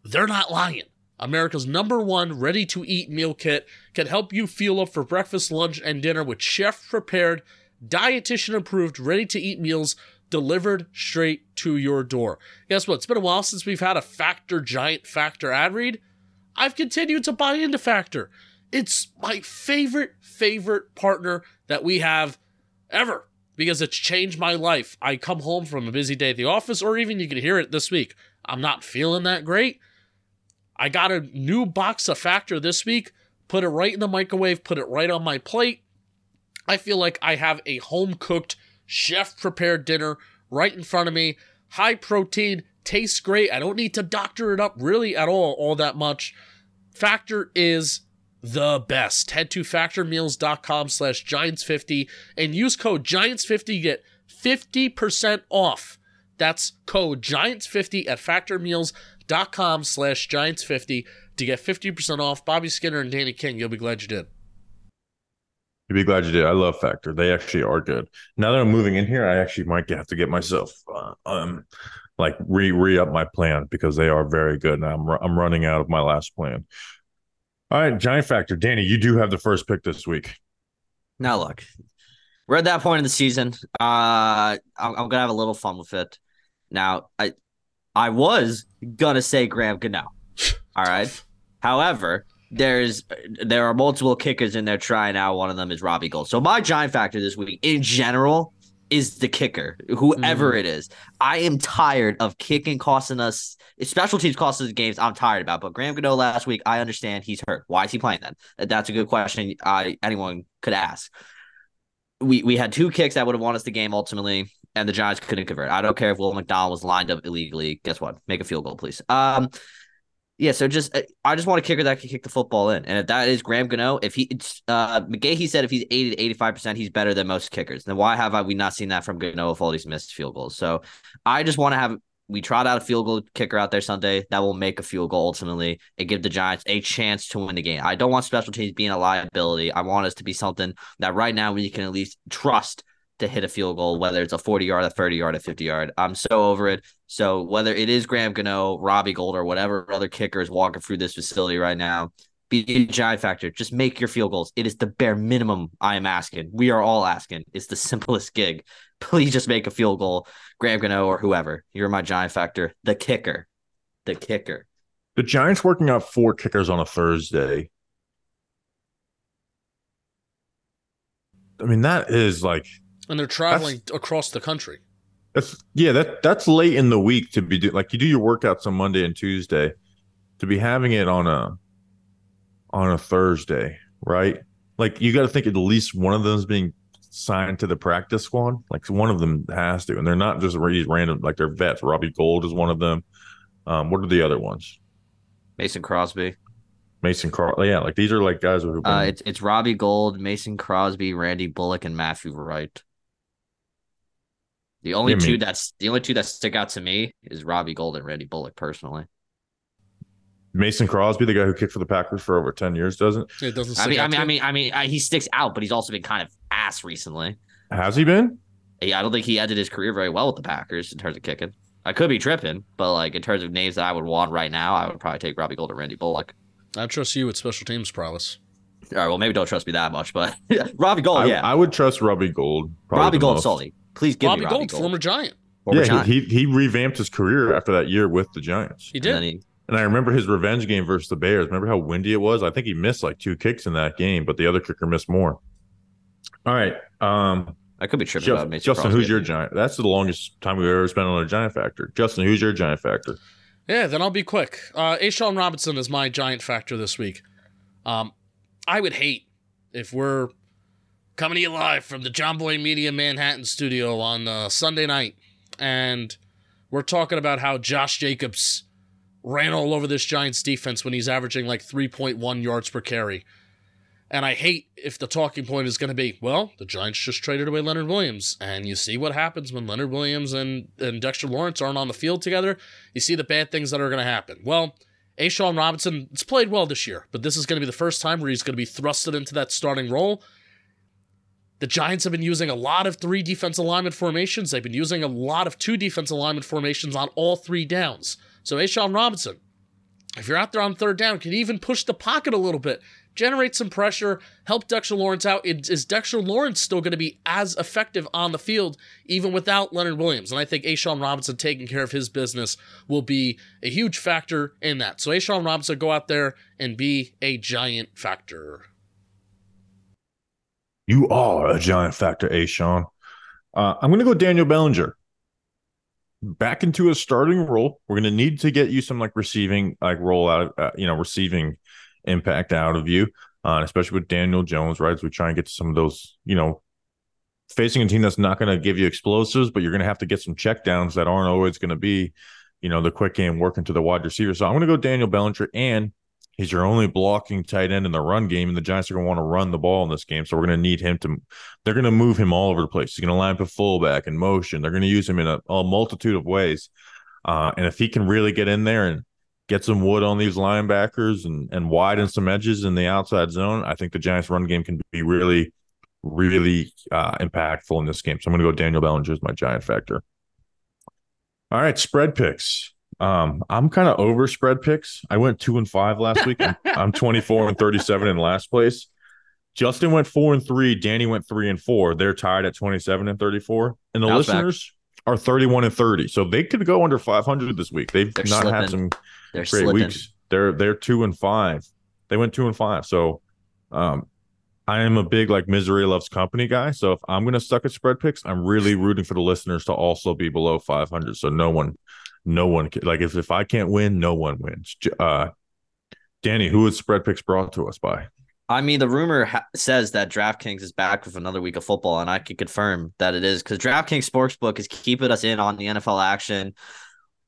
they're not lying. America's number one ready to eat meal kit can help you fuel up for breakfast, lunch, and dinner with chef prepared, dietitian approved, ready to eat meals delivered straight to your door. Guess what? It's been a while since we've had a Factor Giant Factor ad read. I've continued to buy into Factor. It's my favorite, favorite partner that we have ever because it's changed my life. I come home from a busy day at the office, or even you can hear it this week. I'm not feeling that great. I got a new box of Factor this week, put it right in the microwave, put it right on my plate. I feel like I have a home cooked, chef prepared dinner right in front of me. High protein, tastes great. I don't need to doctor it up really at all, all that much. Factor is the best. Head to factormeals.com slash giants50 and use code giants50 to get 50% off. That's code giants50 at factormeals.com slash giants50 to get 50% off. Bobby Skinner and Danny King, you'll be glad you did. You'd be glad you did. I love Factor. They actually are good. Now that I'm moving in here, I actually might have to get myself uh, um like re re up my plan because they are very good. And I'm I'm running out of my last plan. All right, Giant Factor. Danny, you do have the first pick this week. Now look, we're at that point in the season. Uh, I'm, I'm gonna have a little fun with it. Now, I, I was gonna say Graham Gano. All right. However, there's there are multiple kickers in there trying out. One of them is Robbie Gould. So my giant factor this week, in general, is the kicker, whoever it is. I am tired of kicking costing us special teams costing us games. I'm tired about. But Graham Gano last week, I understand he's hurt. Why is he playing then? That's a good question. I anyone could ask. We we had two kicks that would have won us the game ultimately, and the Giants couldn't convert. I don't care if Will McDonald was lined up illegally. Guess what? Make a field goal, please. Um, yeah. So just uh, I just want a kicker that can kick the football in, and if that is Graham Gano, if he it's uh McGaughey he said if he's eighty to eighty five percent, he's better than most kickers. Then why have I we not seen that from Gano with all these missed field goals? So I just want to have we trot out a field goal kicker out there Sunday that will make a field goal ultimately and give the Giants a chance to win the game. I don't want special teams being a liability. I want us to be something that right now we can at least trust to hit a field goal, whether it's a 40 yard, a 30 yard, a 50 yard. I'm so over it. So whether it is Graham Gano, Robbie Gould, or whatever other kicker is walking through this facility right now, be a giant factor. Just make your field goals. It is the bare minimum I am asking. We are all asking. It's the *laughs* simplest gig. Please just make a field goal, Graham Gano or whoever. You're my giant factor. The kicker. The kicker. The Giants working out four kickers on a Thursday. I mean, that is like And they're traveling across the country. that's yeah, that that's late in the week to be do like you do your workouts on Monday and Tuesday to be having it on a on a Thursday, right? Like you got to think at least one of them is being signed to the practice squad. Like one of them has to, and they're not just these random like they're vets. Robbie Gould is one of them. Um, what are the other ones? Mason Crosby. Mason Carl. Yeah, like these are like guys who've been Uh, it's it's Robbie Gould, Mason Crosby, Randy Bullock, and Matthew Wright. The only two mean- that's the only two that stick out to me is Robbie Gould and Randy Bullock personally. Mason Crosby, the guy who kicked for the Packers for over 10 years, doesn't. It doesn't. I stick mean, I mean, to I you? mean, I mean, I, he sticks out, but he's also been kind of ass recently. Has he been? Yeah, I don't think he ended his career very well with the Packers in terms of kicking. I could be tripping, but like in terms of names that I would want right now, I would probably take Robbie Gould and Randy Bullock. I trust you with special teams prowess. All right, well, maybe don't trust me that much, but *laughs* Robbie Gould, I, yeah, I would trust Robbie Gould. Robbie Gould, most. Sully. Please give Robbie me Robbie Gould, Gould. former Giant. Former Yeah, Giant. he, he he revamped his career after that year with the Giants. He And did. then he- And I remember his revenge game versus the Bears. Remember how windy it was? I think he missed like two kicks in that game, but the other kicker missed more. All right. Um I could be tripping Just- about Mason Justin, Crosby. who's your giant? That's the longest time we've ever spent on a giant factor. Justin, who's your giant factor? Yeah, then I'll be quick. Uh, Ashawn Robinson is my giant factor this week. Um, I would hate if we're coming to you live from the Jomboy Media Manhattan studio on uh, Sunday night, and we're talking about how Josh Jacobs ran all over this Giants defense when he's averaging like 3.1 yards per carry. And I hate if the talking point is going to be, well, the Giants just traded away Leonard Williams. And you see what happens when Leonard Williams and, and Dexter Lawrence aren't on the field together. You see the bad things that are going to happen. Well, A'Shawn Robinson, it's played well this year, but this is going to be the first time where he's going to be thrusted into that starting role. The Giants have been using a lot of three defense alignment formations. They've been using a lot of two defense alignment formations on all three downs. So A'Shawn Robinson, if you're out there on third down, can even push the pocket a little bit, generate some pressure, help Dexter Lawrence out. Is Dexter Lawrence still going to be as effective on the field even without Leonard Williams? And I think A'Shawn Robinson taking care of his business will be a huge factor in that. So A'Shawn Robinson, go out there and be a giant factor. You are a giant factor, A. Sean. Uh, I'm going to go Daniel Bellinger. Back into a starting role. We're going to need to get you some like receiving, like roll out, uh, you know, receiving impact out of you, uh, especially with Daniel Jones, right? As we try and get to some of those, you know, facing a team that's not going to give you explosives, but you're going to have to get some checkdowns that aren't always going to be, you know, the quick game working to the wide receiver. So I'm going to go Daniel Bellinger, and he's your only blocking tight end in the run game, and the Giants are going to want to run the ball in this game. So we're going to need him to. They're going to move him all over the place. He's going to line up a fullback in motion. They're going to use him in a, a multitude of ways. Uh, and if he can really get in there and get some wood on these linebackers and and widen some edges in the outside zone, I think the Giants' run game can be really, really uh, impactful in this game. So I'm going to go Daniel Bellinger as my giant factor. All right, spread picks. Um, I'm kind of over spread picks. I went two and five last week. I'm, *laughs* I'm 24 and 37 in last place. Justin went four and three. Danny went three and four. They're tied at 27 and 34. And the listeners are 31 and 30. So they could go under 500 this week. They've They're not had some They're great slipping. weeks. They're they're two and five. They went two and five. So um I am a big like misery loves company guy. So if I'm gonna suck at spread picks, I'm really rooting for the listeners to also be below 500. So no one, no one can, like if if I can't win, no one wins. Uh, Danny, who is spread picks brought to us by? I mean, the rumor ha- says that DraftKings is back with another week of football, and I can confirm that it is because DraftKings Sportsbook is keeping us in on the NFL action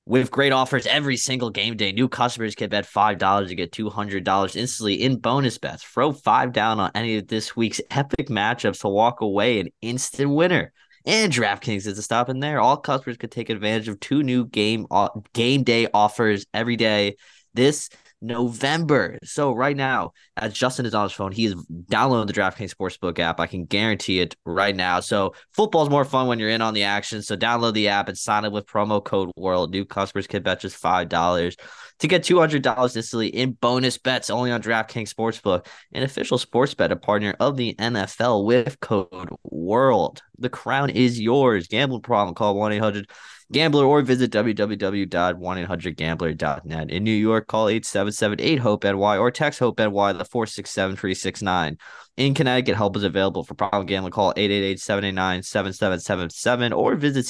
with great offers every single game day. New customers can bet $5 to get $200 instantly in bonus bets. Throw five down on any of this week's epic matchups to walk away an instant winner. And DraftKings isn't stopping there. All customers could take advantage of two new game uh, game day offers every day this November. So right now, as Justin is on his phone, he is downloading the DraftKings Sportsbook app. I can guarantee it right now. So football's more fun when you're in on the action. So download the app and sign up with promo code WORLD. New customers can bet just five dollars to get two hundred dollars instantly in bonus bets only on DraftKings Sportsbook, an official sports betting partner of the NFL with code WORLD. The crown is yours. Gambling problem? Call one eight hundred gambler or visit www.1800gambler.net. In New York, call 877-8-HOPE-NY or text HOPE NY the 467 369. In Connecticut, help is available for problem gambling. Call 888-789-7777 or visit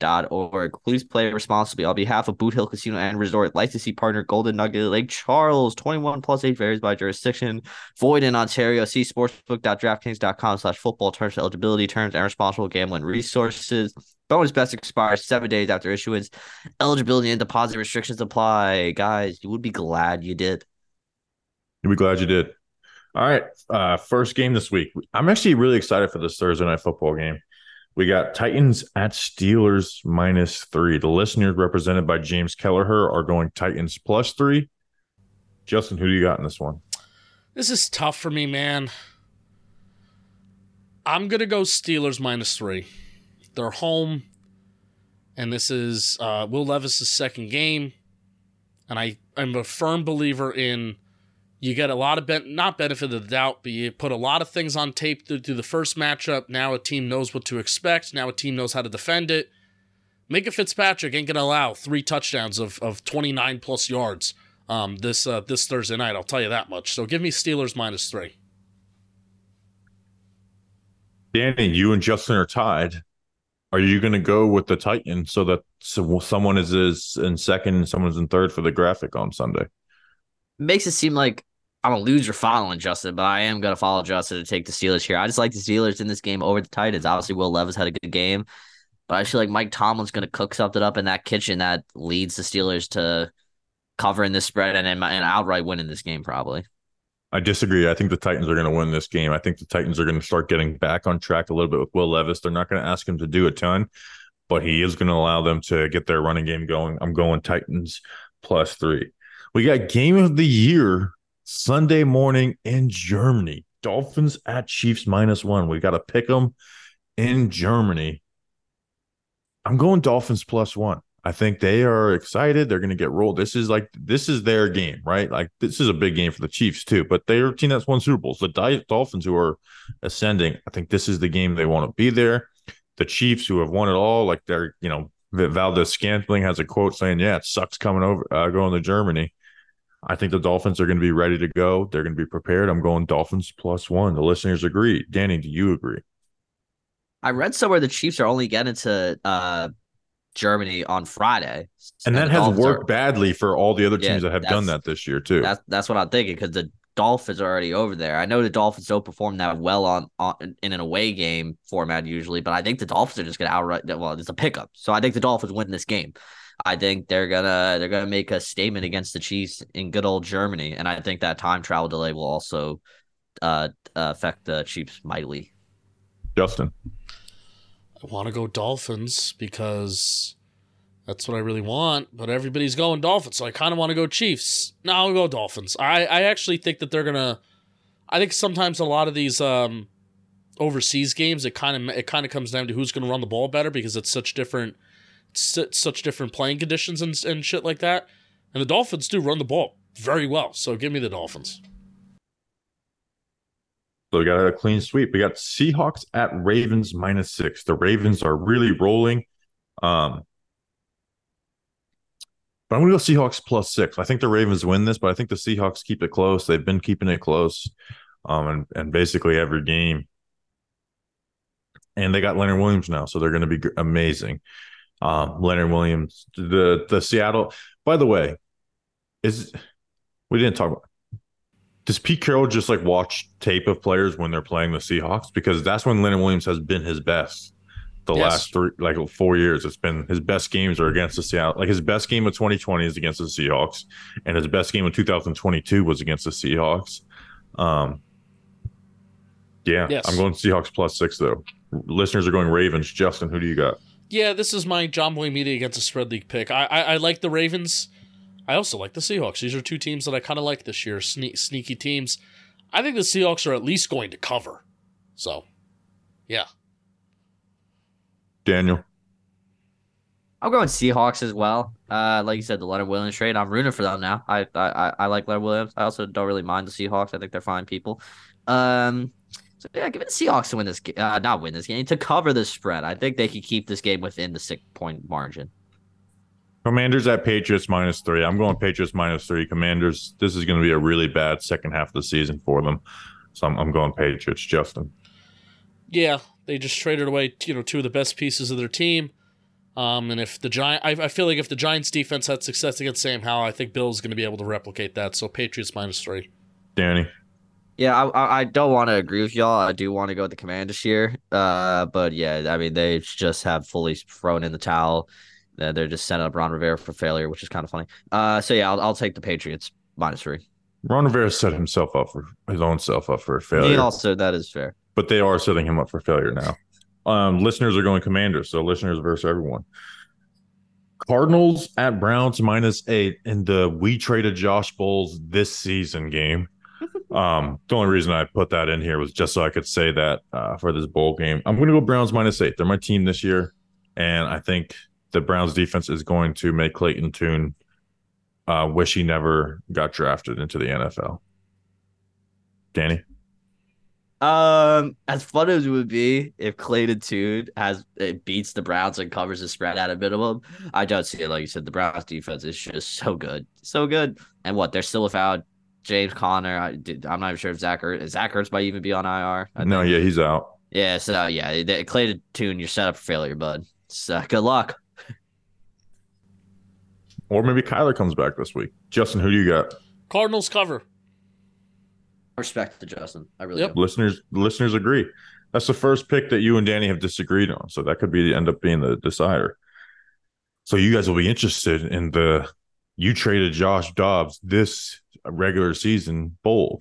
ccpg.org. Please play responsibly on behalf of Boot Hill Casino and Resort. Licensee partner Golden Nugget Lake Charles. 21 plus age varies by jurisdiction. Void in Ontario. See sportsbook.draftkings.com slash football terms eligibility terms and responsible gambling resources. Bonus best expires seven days after issuance. Eligibility and deposit restrictions apply. Guys, you would be glad you did. You'll be glad you did. All right. Uh, first game this week. I'm actually really excited for this Thursday night football game. We got Titans at Steelers minus three. The listeners, represented by James Kelleher, are going Titans plus three. Justin, who do you got in this one? This is tough for me, man. I'm gonna go Steelers minus three. They're home, and this is uh, Will Levis's second game, and I am a firm believer in you get a lot of ben- not benefit of the doubt, but you put a lot of things on tape through, through the first matchup. Now a team knows what to expect. Now a team knows how to defend it. Minkah Fitzpatrick ain't gonna allow three touchdowns of, of 29 plus yards um, this uh, this Thursday night. I'll tell you that much. So give me Steelers minus three. Danny, you and Justin are tied. Are you going to go with the Titan so that so someone is, is in second and someone's in third for the graphic on Sunday? Makes it seem like I'm a loser following Justin, but I am gonna follow Justin to take the Steelers here. I just like the Steelers in this game over the Titans. Obviously, Will Levis had a good game, but I feel like Mike Tomlin's gonna cook something up in that kitchen that leads the Steelers to covering this spread and and outright winning this game probably. I disagree. I think the Titans are going to win this game. I think the Titans are going to start getting back on track a little bit with Will Levis. They're not going to ask him to do a ton, but he is going to allow them to get their running game going. I'm going Titans plus three. We got game of the year Sunday morning in Germany. Dolphins at Chiefs minus one. We got to pick them in Germany. I'm going Dolphins plus one. I think they are excited. They're going to get rolled. This is like this is their game, right? Like this is a big game for the Chiefs too. But they're a team that's won Super Bowls. The Dolphins, who are ascending, I think this is the game they want to be there. The Chiefs, who have won it all, like they're you know Valdes-Scantling has a quote saying, "Yeah, it sucks coming over uh, going to Germany." I think the Dolphins are going to be ready to go. They're going to be prepared. I'm going Dolphins plus one. The listeners agree. Danny, do you agree? I read somewhere the Chiefs are only getting to uh, Germany on Friday, And that has Dolphins worked are- badly for all the other Yeah, teams that have done that this year too. That's that's what I'm thinking because the Dolphins are already over there. I know the Dolphins don't perform that well on, on in an away game format usually, but I think the Dolphins are just gonna outright. Well, it's a pickup, so I think the Dolphins win this game. I think they're gonna they're gonna make a statement against the Chiefs in good old Germany, and I think that time travel delay will also uh, affect the Chiefs mightily. Justin. I want to go Dolphins because that's what I really want, but everybody's going Dolphins, so I kind of want to go Chiefs. No, I'll go Dolphins. I, I actually think that they're gonna. I think sometimes a lot of these um, overseas games, it kind of it kind of comes down to who's going to run the ball better because it's such different, su- such different playing conditions and and shit like that. And the Dolphins do run the ball very well, so give me the Dolphins. So we got a clean sweep. We got Seahawks at Ravens minus six. The Ravens are really rolling. Um, but I'm going to go Seahawks plus six. I think the Ravens win this, but I think the Seahawks keep it close. They've been keeping it close, um, and and basically every game. And they got Leonard Williams now, so they're going to be amazing. Um, Leonard Williams, the the Seattle. By the way, is we didn't talk about does Pete Carroll just like watch tape of players when they're playing the Seahawks? Because that's when Leonard Williams has been his best. The Yes. last three, like four years, it's been his best games are against the Seattle. Like his best game of 2020 is against the Seahawks, and his best game of 2022 was against the Seahawks. Um, yeah, Yes. I'm going Seahawks plus six though. Listeners are going Ravens. Justin, who do you got? Yeah, this is my Jomboy Media against the spread league pick. I, I I like the Ravens. I also like the Seahawks. These are two teams that I kind of like this year. Sne- sneaky teams. I think the Seahawks are at least going to cover. So, yeah. Daniel. I'm going Seahawks as well. Uh, like you said, the Leonard Williams trade. I'm rooting for them now. I I I- I like Leonard Williams. I also don't really mind the Seahawks. I think they're fine people. Um, so yeah, give it the Seahawks to win this game. Uh, not win this game to cover the spread. I think they could keep this game within the six point margin. Commanders at Patriots minus three. I'm going Patriots minus three. Commanders, this is going to be a really bad second half of the season for them. So I'm, I'm going Patriots. Justin. Yeah, they just traded away, you know, two of the best pieces of their team. Um, and if the Giant, I, I feel like if the Giants defense had success against Sam Howell, I think Bill's going to be able to replicate that. So Patriots minus three. Danny. Yeah, I I, I don't want to agree with y'all. I do want to go with the Commanders here. Uh, but yeah, I mean they just have fully thrown in the towel. They're just setting up Ron Rivera for failure, which is kind of funny. Uh, so yeah, I'll I'll take the Patriots minus three. Ron Rivera set himself up for his own self up for failure, He also that is fair. but they are setting him up for failure now. Um, listeners are going Commanders, so listeners versus everyone. Cardinals at Browns minus eight in the we traded Josh Bowles this season game. Um, the only reason I put that in here was just so I could say that uh, for this bowl game. I'm going to go Browns minus eight. They're my team this year, and I think the Browns defense is going to make Clayton Tune uh, wish he never got drafted into the NFL. Danny, Um, as fun as it would be if Clayton Tune has it beats the Browns and covers the spread at a minimum, I don't see it. Like you said, the Browns defense is just so good, so good. And what they're still without James Conner. I did, I'm not even sure if Zach Ertz, Zach Ertz might even be on IR. I no, think. yeah, he's out. yeah. So yeah, they- Clayton Tune, you're set up for failure, bud. So good luck. Or maybe Kyler comes back this week. Justin, who do you got? Cardinals cover. Respect to Justin. I really Yep. do. Listeners, listeners agree. That's the first pick that you and Danny have disagreed on, so that could be the end up being the decider. So you guys will be interested in the you traded Josh Dobbs this regular season bowl.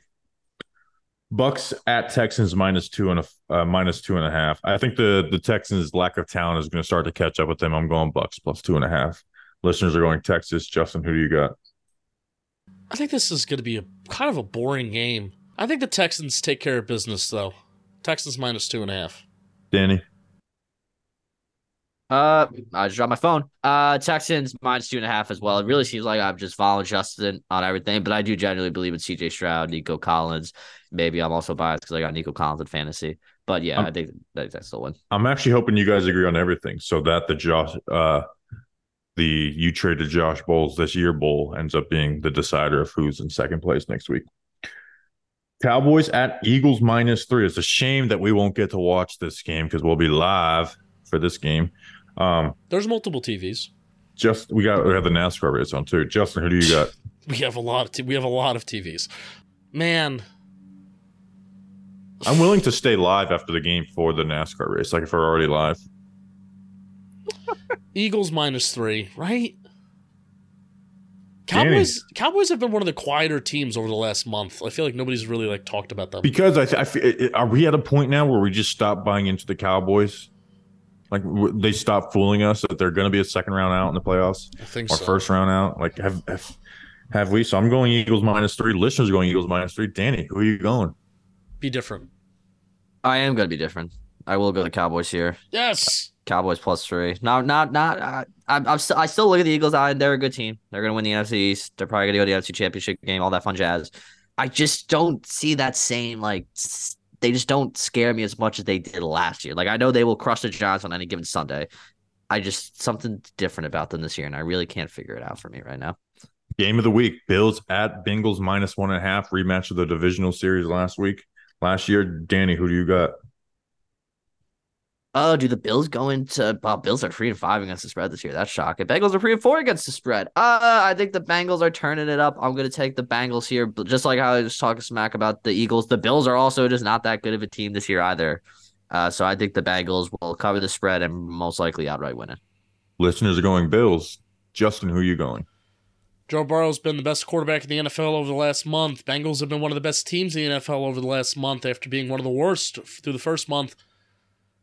Bucks at Texans minus two and a uh, minus two and a half. I think the the Texans' lack of talent is going to start to catch up with them. I'm going Bucks plus two and a half. Listeners are going Texas. Justin, who do you got? I think this is going to be a kind of a boring game. I think the Texans take care of business though. Texans minus two and a half. Danny. Uh, I just dropped my phone. Uh, Texans minus two and a half as well. It really seems like I'm just following Justin on everything, but I do genuinely believe in CJ Stroud, Nico Collins. Maybe I'm also biased because I got Nico Collins in fantasy, but yeah, Um, I think that that's still one. I'm actually hoping you guys agree on everything so that the Josh uh the you traded Josh Bowles this year bowl ends up being the decider of who's in second place next week. Cowboys at Eagles minus three. It's a shame that we won't get to watch this game because we'll be live for this game. Um, There's multiple TVs. just we got we have the NASCAR race on too. Justin, who do you got? *laughs* We have a lot of t- we have a lot of TVs. Man, I'm willing to stay live after the game for the NASCAR race, like if we're already live. *laughs* Eagles minus three, right? Danny. Cowboys Cowboys have been one of the quieter teams over the last month. I feel like nobody's really like talked about them. Because I, th- I feel, are we at a point now where we just stop buying into the Cowboys? Like w- they stop fooling us that they're going to be a second round out in the playoffs I think or so. first round out. Like have, have have we? So I'm going Eagles minus three. Listeners are going Eagles minus three. Danny, who are you going? Be different. I am gonna be different. I will go the Cowboys here. Yes. Cowboys plus three. Not, not, not. Uh, I'm, I'm still, I still look at the Eagles. I, they're a good team. They're gonna win the NFC East. They're probably gonna go to the NFC Championship game. All that fun jazz. I just don't see that same like. s- They just don't scare me as much as they did last year. Like I know they will crush the Giants on any given Sunday. I just something different about them this year, and I really can't figure it out for me right now. Game of the week: Bills at Bengals minus one and a half. Rematch of the divisional series last week, last year. Danny, who do you got? Oh, do the Bills go into? Well, Bills are three and five against the spread this year. That's shocking. Bengals are three and four against the spread. Uh, I think the Bengals are turning it up. I'm gonna take the Bengals here, but just like how I was talking smack about the Eagles, the Bills are also just not that good of a team this year either. Uh, so I think the Bengals will cover the spread and most likely outright win it. Listeners are going Bills. Justin, who are you going? Joe Burrow's been the best quarterback in the NFL over the last month. Bengals have been one of the best teams in the NFL over the last month after being one of the worst through the first month.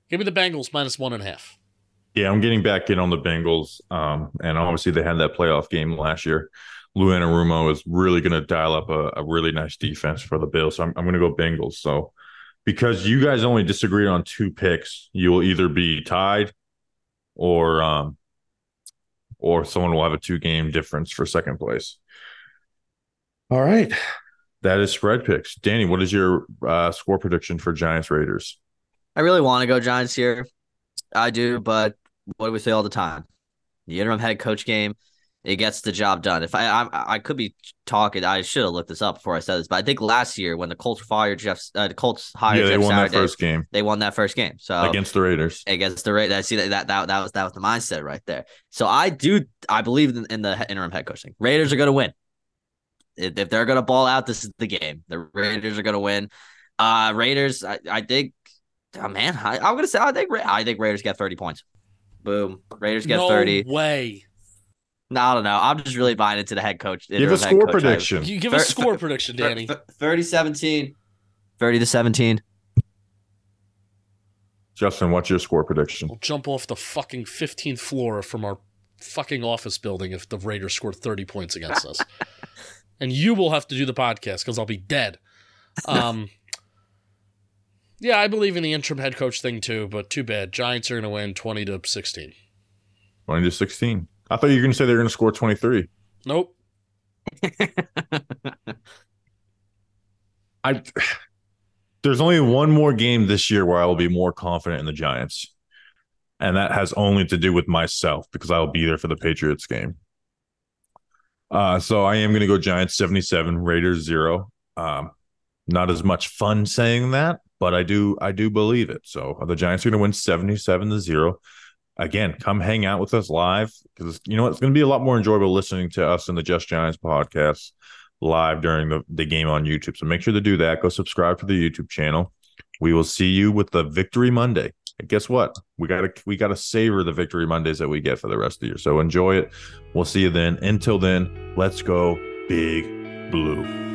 Give me the Bengals minus one and a half. Yeah, I'm getting back in on the Bengals. Um, and obviously they had that playoff game last year. Lou Anarumo is really going to dial up a, a really nice defense for the Bills. So I'm, I'm going to go Bengals. So because you guys only disagreed on two picks, you will either be tied or um, or someone will have a two game difference for second place. All right. That is spread picks. Danny, what is your uh, score prediction for Giants Raiders? I really want to go Giants here. I do, but what do we say all the time? The interim head coach game, it gets the job done. If I I, I could be talking, I should have looked this up before I said this, but I think last year when the Colts fired Jeff, uh, the Colts hired yeah, they Jeff won Saturday, that first game they won that first game. So against the Raiders. against the Raiders, I see that, that that that was that was the mindset right there. So I do I believe in, in the interim head coaching. Raiders are going to win. If, if they're going to ball out, this is the game. The Raiders are going to win. Uh Raiders, I, I think. Oh man, I, I'm gonna say I think I think Raiders get 30 points. Boom, Raiders get no 30. way. No, I don't know. I'm just really buying into the head coach. Give a score prediction. You give a Thir- score thir- prediction, thir- Danny. thir- 30 17. 30 to 17. Justin, what's your score prediction? We'll jump off the fucking 15th floor from our fucking office building if the Raiders score 30 points against us. *laughs* and you will have to do the podcast because I'll be dead. Um, *laughs* yeah, I believe in the interim head coach thing too, but too bad. Giants are going to win 20 to 16. 20 to 16. I thought you were going to say they're going to score 23. Nope. *laughs* I there's only one more game this year where I will be more confident in the Giants. And that has only to do with myself because I'll be there for the Patriots game. Uh, so I am going to go Giants 77, Raiders 0. Um, not as much fun saying that, but I do I do believe it. So uh, the Giants are going to win 77 to 0. Again, come hang out with us live because you know what? It's going to be a lot more enjoyable listening to us in the Just Giants podcast live during the, the game on YouTube. So make sure to do that. Go subscribe to the YouTube channel. We will see you with the Victory Monday. And guess what? We gotta we gotta savor the Victory Mondays that we get for the rest of the year. So enjoy it. We'll see you then. Until then, let's go big blue.